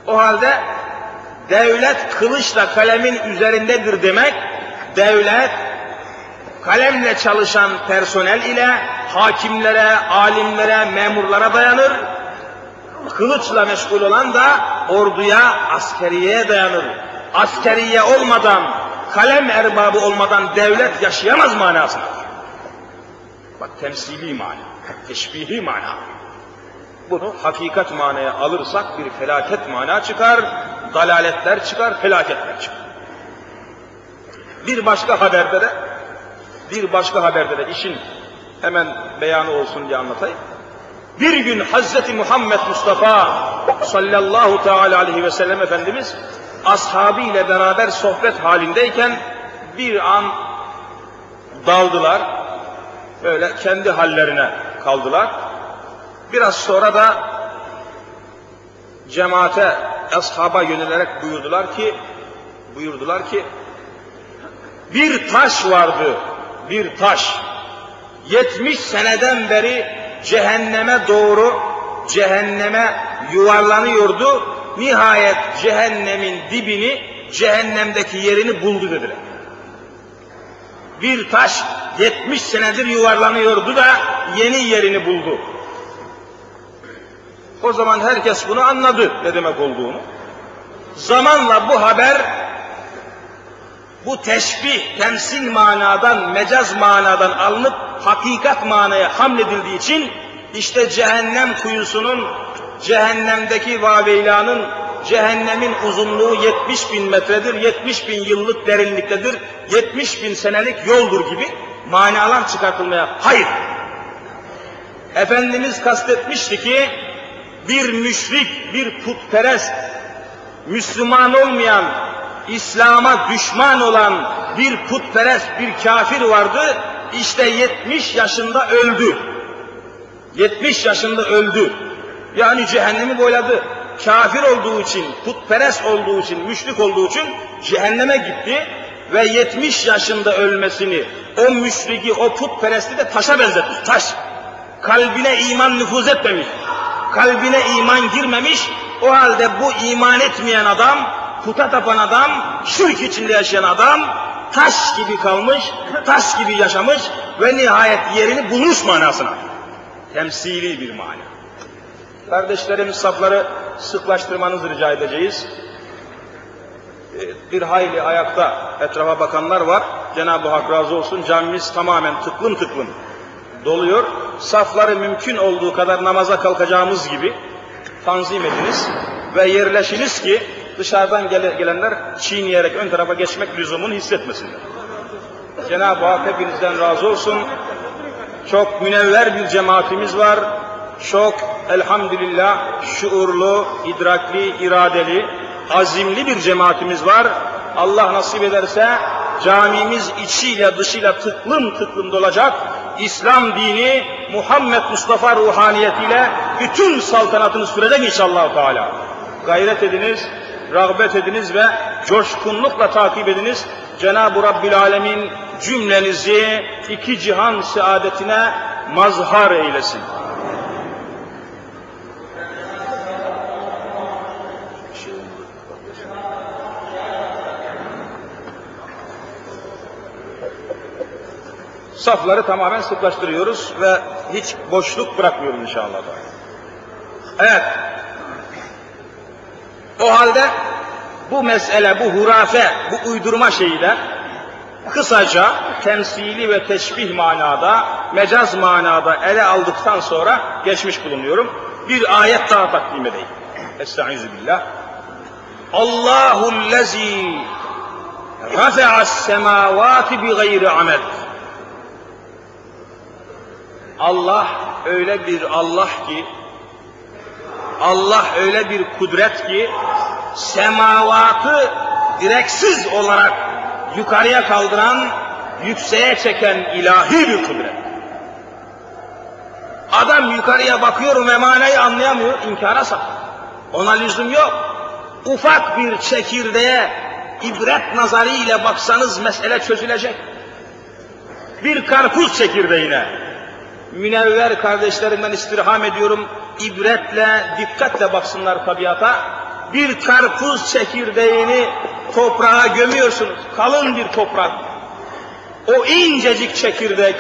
O halde devlet kılıçla kalemin üzerindedir demek, devlet kalemle çalışan personel ile hakimlere, alimlere, memurlara dayanır. Kılıçla meşgul olan da orduya, askeriyeye dayanır. Askeriye olmadan, kalem erbabı olmadan devlet yaşayamaz manasına. Bak temsili mana, teşbihi mana. Bunu hakikat manaya alırsak bir felaket mana çıkar, dalaletler çıkar, felaketler çıkar. Bir başka haberde de, bir başka haberde de işin hemen beyanı olsun diye anlatayım. Bir gün Hazreti Muhammed Mustafa sallallahu teala aleyhi ve sellem Efendimiz ashabı ile beraber sohbet halindeyken bir an daldılar. Böyle kendi hallerine kaldılar. Biraz sonra da cemaate, ashaba yönelerek buyurdular ki buyurdular ki bir taş vardı, bir taş. 70 seneden beri cehenneme doğru cehenneme yuvarlanıyordu. Nihayet cehennemin dibini, cehennemdeki yerini buldu dediler. Bir taş 70 senedir yuvarlanıyordu da yeni yerini buldu. O zaman herkes bunu anladı ne demek olduğunu. Zamanla bu haber bu teşbih, temsil manadan, mecaz manadan alınıp hakikat manaya hamledildiği için işte cehennem kuyusunun, cehennemdeki vaveylanın, cehennemin uzunluğu 70 bin metredir, 70 bin yıllık derinliktedir, 70 bin senelik yoldur gibi manalar çıkartılmaya. Hayır! Efendimiz kastetmişti ki bir müşrik, bir putperest, Müslüman olmayan, İslam'a düşman olan bir putperest, bir kafir vardı. İşte 70 yaşında öldü. 70 yaşında öldü. Yani cehennemi boyladı. Kafir olduğu için, putperest olduğu için, müşrik olduğu için cehenneme gitti ve 70 yaşında ölmesini o müşriki, o putperesti de taşa benzetmiş. Taş. Kalbine iman nüfuz etmemiş. Kalbine iman girmemiş. O halde bu iman etmeyen adam, puta tapan adam, şirk içinde yaşayan adam taş gibi kalmış, taş gibi yaşamış ve nihayet yerini bulmuş manasına. Temsili bir mana. Kardeşlerim safları sıklaştırmanızı rica edeceğiz. Bir hayli ayakta etrafa bakanlar var. Cenab-ı Hak razı olsun camimiz tamamen tıklım tıklım doluyor. Safları mümkün olduğu kadar namaza kalkacağımız gibi tanzim ediniz ve yerleşiniz ki dışarıdan gelenler çiğneyerek ön tarafa geçmek lüzumunu hissetmesinler. Cenab-ı Hak hepinizden razı olsun. Çok münevver bir cemaatimiz var. Çok elhamdülillah şuurlu, idrakli, iradeli, azimli bir cemaatimiz var. Allah nasip ederse camimiz içiyle dışıyla tıklım tıklım dolacak. İslam dini Muhammed Mustafa ruhaniyetiyle bütün saltanatını sürecek inşallah Teala. Gayret ediniz, rağbet ediniz ve coşkunlukla takip ediniz. Cenab-ı Rabbil Alemin cümlenizi iki cihan saadetine mazhar eylesin. Safları tamamen sıklaştırıyoruz ve hiç boşluk bırakmıyoruz inşallah. Evet. O halde bu mesele, bu hurafe, bu uydurma şeyi de kısaca temsili ve teşbih manada, mecaz manada ele aldıktan sonra geçmiş bulunuyorum. Bir ayet daha takdim edeyim. Estaizu billah. Allahu lezi rafa'a semavati bi gayri amel. Allah öyle bir Allah ki, Allah öyle bir kudret ki, semavatı direksiz olarak yukarıya kaldıran, yükseğe çeken ilahi bir kudret. Adam yukarıya bakıyor ve manayı anlayamıyor, inkara sap. Ona lüzum yok. Ufak bir çekirdeğe ibret nazarı ile baksanız mesele çözülecek. Bir karpuz çekirdeğine, münevver kardeşlerimden istirham ediyorum, ibretle, dikkatle baksınlar tabiata. Bir karpuz çekirdeğini toprağa gömüyorsunuz, kalın bir toprak. O incecik çekirdek,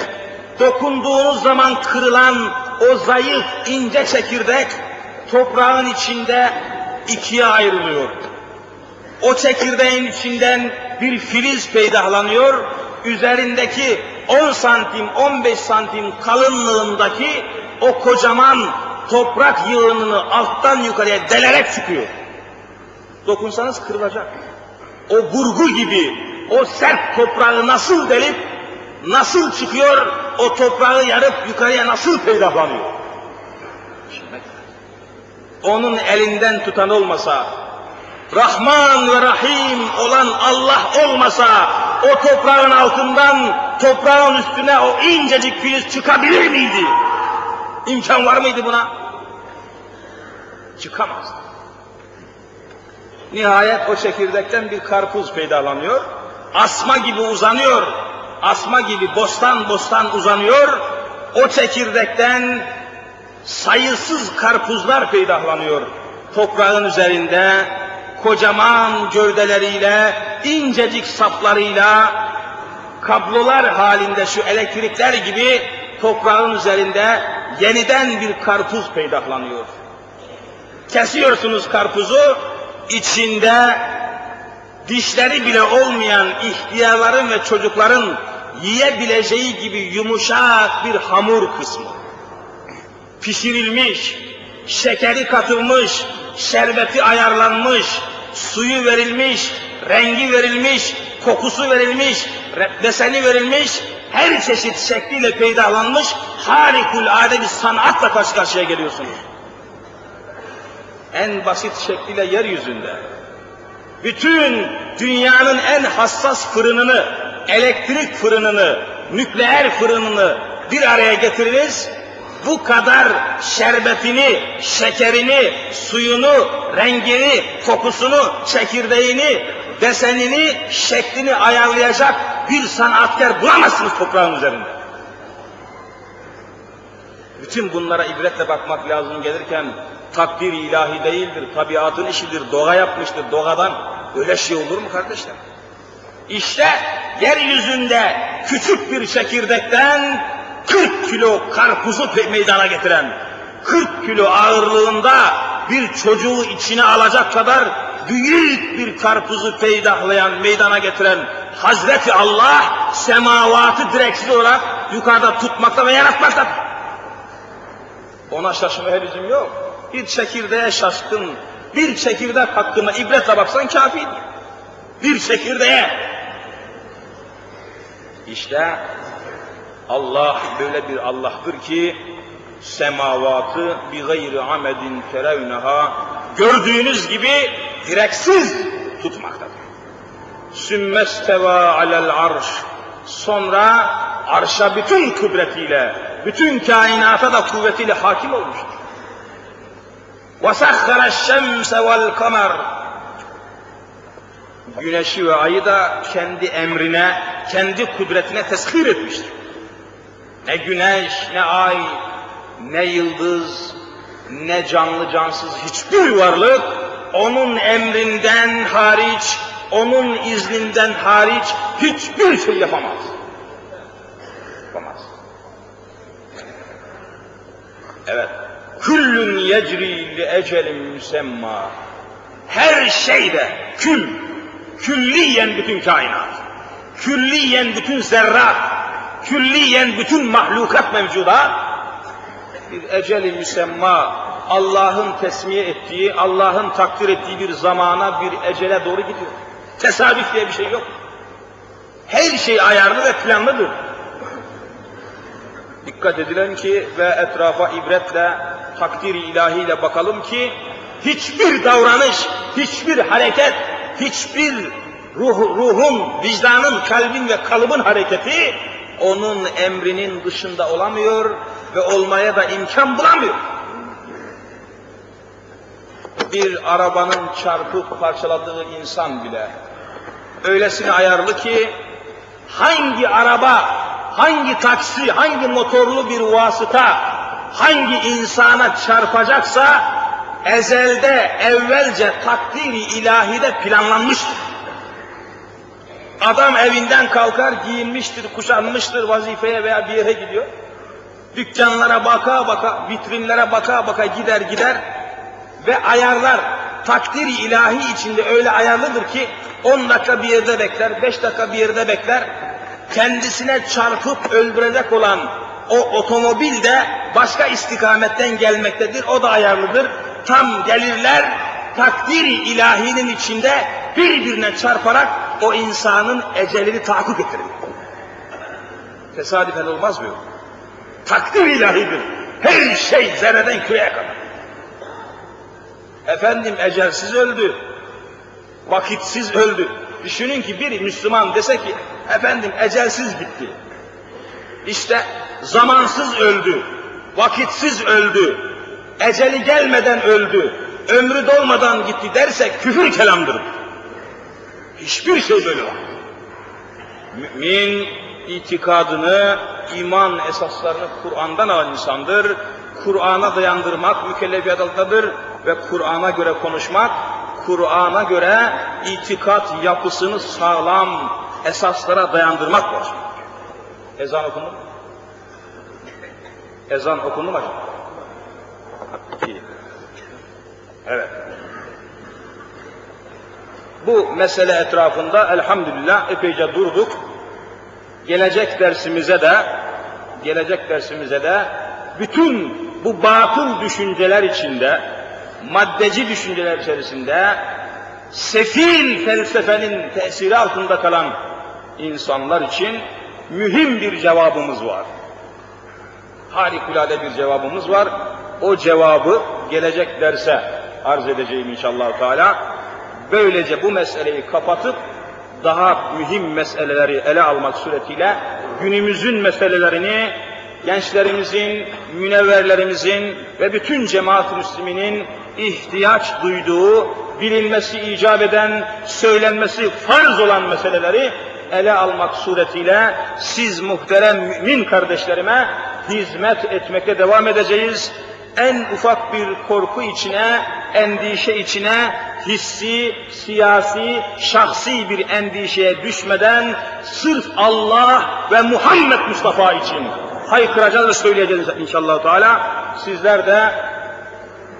dokunduğunuz zaman kırılan o zayıf, ince çekirdek, toprağın içinde ikiye ayrılıyor. O çekirdeğin içinden bir filiz peydahlanıyor, üzerindeki 10 santim, 15 santim kalınlığındaki o kocaman toprak yığınını alttan yukarıya delerek çıkıyor. Dokunsanız kırılacak. O burgu gibi o sert toprağı nasıl delip nasıl çıkıyor, o toprağı yarıp yukarıya nasıl peydahlanıyor? Onun elinden tutan olmasa, Rahman ve Rahim olan Allah olmasa o toprağın altından toprağın üstüne o incecik filiz çıkabilir miydi? İmkan var mıydı buna? Çıkamaz. Nihayet o çekirdekten bir karpuz peydalanıyor. Asma gibi uzanıyor. Asma gibi bostan bostan uzanıyor. O çekirdekten sayısız karpuzlar peydahlanıyor. Toprağın üzerinde kocaman gövdeleriyle, incecik saplarıyla, kablolar halinde şu elektrikler gibi toprağın üzerinde yeniden bir karpuz peydahlanıyor. Kesiyorsunuz karpuzu, içinde dişleri bile olmayan ihtiyarların ve çocukların yiyebileceği gibi yumuşak bir hamur kısmı. Pişirilmiş, şekeri katılmış, şerbeti ayarlanmış, suyu verilmiş, rengi verilmiş, kokusu verilmiş, deseni verilmiş, her çeşit şekliyle peydahlanmış harikulade bir sanatla karşı karşıya geliyorsunuz. En basit şekliyle yeryüzünde bütün dünyanın en hassas fırınını, elektrik fırınını, nükleer fırınını bir araya getiriniz, bu kadar şerbetini, şekerini, suyunu, rengini, kokusunu, çekirdeğini, desenini, şeklini ayarlayacak bir sanatkar bulamazsınız toprağın üzerinde. Bütün bunlara ibretle bakmak lazım gelirken takdir ilahi değildir, tabiatın işidir, doğa yapmıştır, doğadan öyle şey olur mu kardeşler? İşte yeryüzünde küçük bir çekirdekten 40 kilo karpuzu meydana getiren, 40 kilo ağırlığında bir çocuğu içine alacak kadar büyük bir karpuzu peydahlayan, meydana getiren Hazreti Allah semavatı direksiz olarak yukarıda tutmakta ve yaratmakta. Ona şaşmaya lüzum yok. Bir çekirdeğe şaşkın, bir çekirdek hakkında ibretle baksan kafidir. Bir çekirdeğe. İşte Allah böyle bir Allah'tır ki semavatı bi gayri amedin terevneha gördüğünüz gibi direksiz tutmaktadır. Sümmesteva alel arş. Sonra arşa bütün kudretiyle, bütün kainata da kuvvetiyle hakim olmuştur. وَسَخَّرَ الشَّمْسَ وَالْقَمَرِ Güneşi ve ayı da kendi emrine, kendi kudretine teshir etmiştir. Ne güneş, ne ay, ne yıldız, ne canlı cansız hiçbir varlık onun emrinden hariç, onun izninden hariç hiçbir şey yapamaz. Yapamaz. Evet. Küllün yecri li ecelin müsemma. Her şeyde kül, külliyen bütün kainat, külliyen bütün zerrat, külliyen bütün mahlukat mevcudat bir eceli müsemma Allah'ın tesmiye ettiği, Allah'ın takdir ettiği bir zamana, bir ecele doğru gidiyor. Tesadüf diye bir şey yok. Her şey ayarlı ve planlıdır. Dikkat edilen ki ve etrafa ibretle, takdir ilahiyle bakalım ki hiçbir davranış, hiçbir hareket, hiçbir ruh, ruhun, vicdanın, kalbin ve kalıbın hareketi onun emrinin dışında olamıyor ve olmaya da imkan bulamıyor. Bir arabanın çarpıp parçaladığı insan bile öylesine ayarlı ki hangi araba, hangi taksi, hangi motorlu bir vasıta hangi insana çarpacaksa ezelde evvelce takdiri ilahide planlanmıştır. Adam evinden kalkar, giyinmiştir, kuşanmıştır, vazifeye veya bir yere gidiyor. Dükkanlara baka baka, vitrinlere baka baka gider gider ve ayarlar. Takdiri ilahi içinde öyle ayarlıdır ki 10 dakika bir yerde bekler, 5 dakika bir yerde bekler. Kendisine çarpıp öldürecek olan o otomobil de başka istikametten gelmektedir. O da ayarlıdır. Tam gelirler, takdiri ilahinin içinde birbirine çarparak o insanın ecelini tahakkuk ettirir. Tesadüfen olmaz mı? Takdir ilahidir. Her şey zerreden köye kadar. Efendim ecelsiz öldü. Vakitsiz öldü. Düşünün ki bir Müslüman dese ki efendim ecelsiz gitti. İşte zamansız öldü. Vakitsiz öldü. Eceli gelmeden öldü. Ömrü dolmadan gitti derse küfür kelamdır. Hiçbir şey böyle olmaz. Mümin itikadını, iman esaslarını Kur'an'dan alan insandır. Kur'an'a dayandırmak mükellefiyatındadır ve Kur'an'a göre konuşmak, Kur'an'a göre itikat yapısını sağlam esaslara dayandırmak var. Ezan okundu mu? Ezan okundu mu acaba? Evet. Bu mesele etrafında elhamdülillah epeyce durduk. Gelecek dersimize de gelecek dersimize de bütün bu batıl düşünceler içinde, maddeci düşünceler içerisinde sefil felsefenin tesiri altında kalan insanlar için mühim bir cevabımız var. Harikulade bir cevabımız var. O cevabı gelecek derse arz edeceğim inşallah Teala. Böylece bu meseleyi kapatıp daha mühim meseleleri ele almak suretiyle günümüzün meselelerini gençlerimizin, münevverlerimizin ve bütün cemaat-ı müsliminin ihtiyaç duyduğu, bilinmesi icap eden, söylenmesi farz olan meseleleri ele almak suretiyle siz muhterem mümin kardeşlerime hizmet etmekte devam edeceğiz. En ufak bir korku içine, endişe içine, hissi, siyasi, şahsi bir endişeye düşmeden sırf Allah ve Muhammed Mustafa için haykıracağız ve söyleyeceğiz inşallah Teala. Sizler de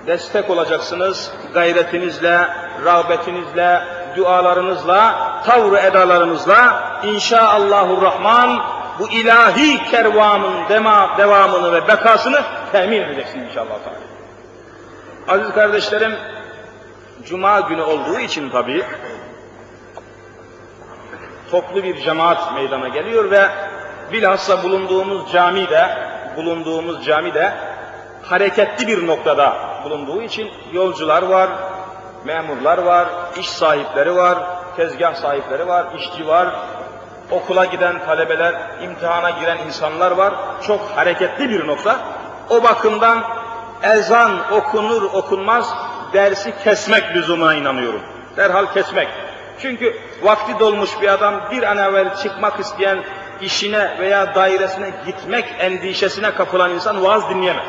destek olacaksınız gayretinizle, rağbetinizle, dualarınızla, tavrı edalarınızla inşallahurrahman bu ilahi kervanın devamını ve bekasını temin edeceksiniz inşallah. Aziz kardeşlerim, Cuma günü olduğu için tabi toplu bir cemaat meydana geliyor ve bilhassa bulunduğumuz camide, bulunduğumuz camide hareketli bir noktada bulunduğu için yolcular var, memurlar var, iş sahipleri var, tezgah sahipleri var, işçi var, okula giden talebeler, imtihana giren insanlar var. Çok hareketli bir nokta. O bakımdan ezan okunur okunmaz dersi kesmek lüzumuna inanıyorum. Derhal kesmek. Çünkü vakti dolmuş bir adam bir an evvel çıkmak isteyen işine veya dairesine gitmek endişesine kapılan insan vaaz dinleyemez.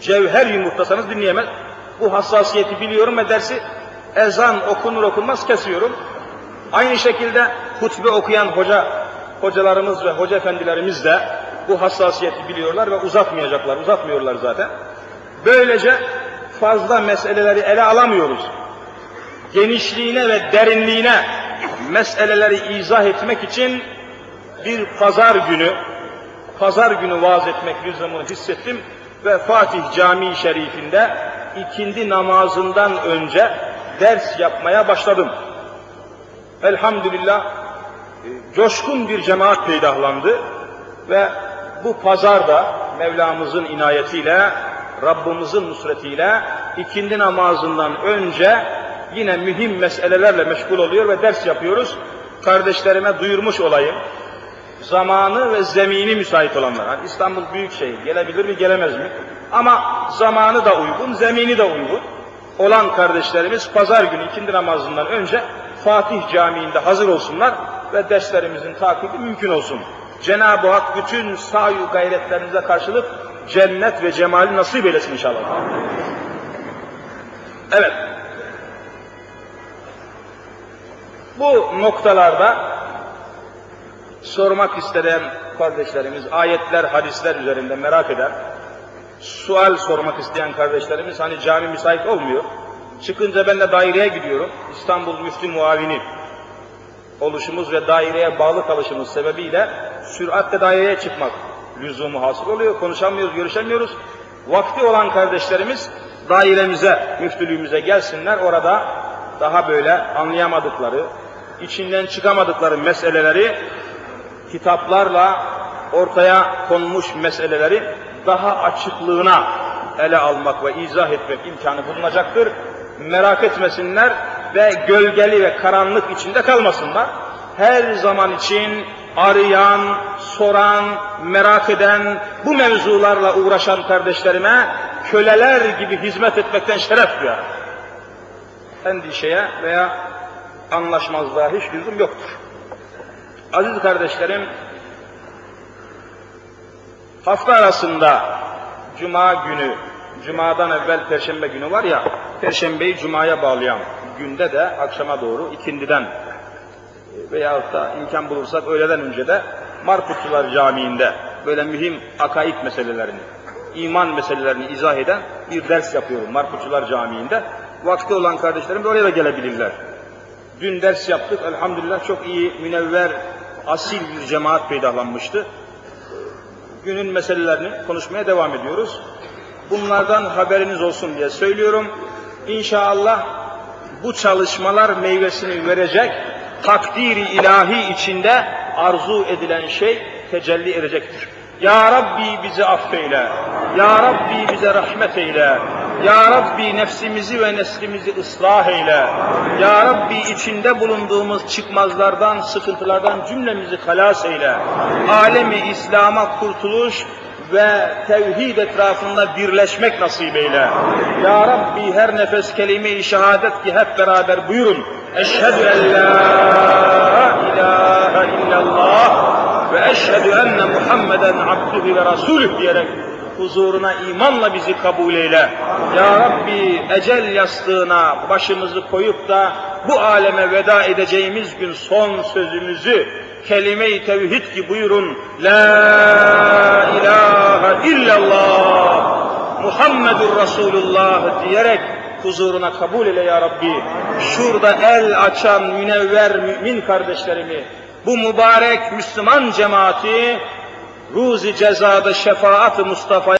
Cevher yumurtlasanız dinleyemez. Bu hassasiyeti biliyorum ve dersi ezan okunur okunmaz kesiyorum. Aynı şekilde hutbe okuyan hoca hocalarımız ve hoca efendilerimiz de bu hassasiyeti biliyorlar ve uzatmayacaklar, uzatmıyorlar zaten. Böylece fazla meseleleri ele alamıyoruz. Genişliğine ve derinliğine meseleleri izah etmek için bir pazar günü, pazar günü vaaz etmek lüzumunu hissettim ve Fatih Camii Şerifinde ikindi namazından önce ders yapmaya başladım. Elhamdülillah e, coşkun bir cemaat peydahlandı ve bu pazarda Mevlamızın inayetiyle, Rabbimizin nusretiyle ikindi namazından önce yine mühim meselelerle meşgul oluyor ve ders yapıyoruz. Kardeşlerime duyurmuş olayım. Zamanı ve zemini müsait olanlar. Hani İstanbul büyük şehir. Gelebilir mi gelemez mi? Ama zamanı da uygun, zemini de uygun. Olan kardeşlerimiz pazar günü ikindi namazından önce Fatih Camii'nde hazır olsunlar ve derslerimizin takibi mümkün olsun. Cenab-ı Hak bütün sayu gayretlerinize karşılık cennet ve cemali nasip eylesin inşallah. Evet. Bu noktalarda sormak isteyen kardeşlerimiz, ayetler, hadisler üzerinde merak eder. Sual sormak isteyen kardeşlerimiz hani cami müsait olmuyor. Çıkınca ben de daireye gidiyorum. İstanbul Müftü Muavini oluşumuz ve daireye bağlı kalışımız sebebiyle süratle daireye çıkmak lüzumu hasıl oluyor. Konuşamıyoruz, görüşemiyoruz. Vakti olan kardeşlerimiz dairemize, müftülüğümüze gelsinler. Orada daha böyle anlayamadıkları, içinden çıkamadıkları meseleleri kitaplarla ortaya konmuş meseleleri daha açıklığına ele almak ve izah etmek imkanı bulunacaktır. Merak etmesinler ve gölgeli ve karanlık içinde kalmasınlar. Her zaman için arayan, soran, merak eden, bu mevzularla uğraşan kardeşlerime köleler gibi hizmet etmekten şeref duyar. Endişeye veya anlaşmazlığa hiç lüzum yoktur. Aziz kardeşlerim, hafta arasında Cuma günü, Cuma'dan evvel Perşembe günü var ya, Perşembeyi Cuma'ya bağlayan günde de akşama doğru ikindiden veyahut da imkan bulursak öğleden önce de Marputçular Camii'nde böyle mühim akaid meselelerini, iman meselelerini izah eden bir ders yapıyorum Marputçular Camii'nde. Vakti olan kardeşlerim de oraya da gelebilirler. Dün ders yaptık, elhamdülillah çok iyi, münevver, asil bir cemaat peydahlanmıştı. Günün meselelerini konuşmaya devam ediyoruz. Bunlardan haberiniz olsun diye söylüyorum. İnşallah bu çalışmalar meyvesini verecek, takdiri ilahi içinde arzu edilen şey tecelli edecektir. Ya Rabbi bizi affeyle, Ya Rabbi bize rahmet eyle, Ya Rabbi nefsimizi ve neslimizi ıslah eyle, Ya Rabbi içinde bulunduğumuz çıkmazlardan, sıkıntılardan cümlemizi halas eyle, alemi İslam'a kurtuluş ve tevhid etrafında birleşmek nasip eyle. Ya Rabbi her nefes kelime-i şehadet ki hep beraber buyurun. Eşhedü en la ilahe illallah ve eşhedü enne Muhammeden abdühü ve rasulüh diyerek huzuruna imanla bizi kabul eyle. Ya Rabbi ecel yastığına başımızı koyup da bu aleme veda edeceğimiz gün son sözümüzü kelime-i tevhid ki buyurun La ilahe illallah Muhammedur Resulullah diyerek huzuruna kabul eyle ya Rabbi. Şurada el açan münevver mümin kardeşlerimi, bu mübarek Müslüman cemaati ruzi cezada şefaat-ı Mustafa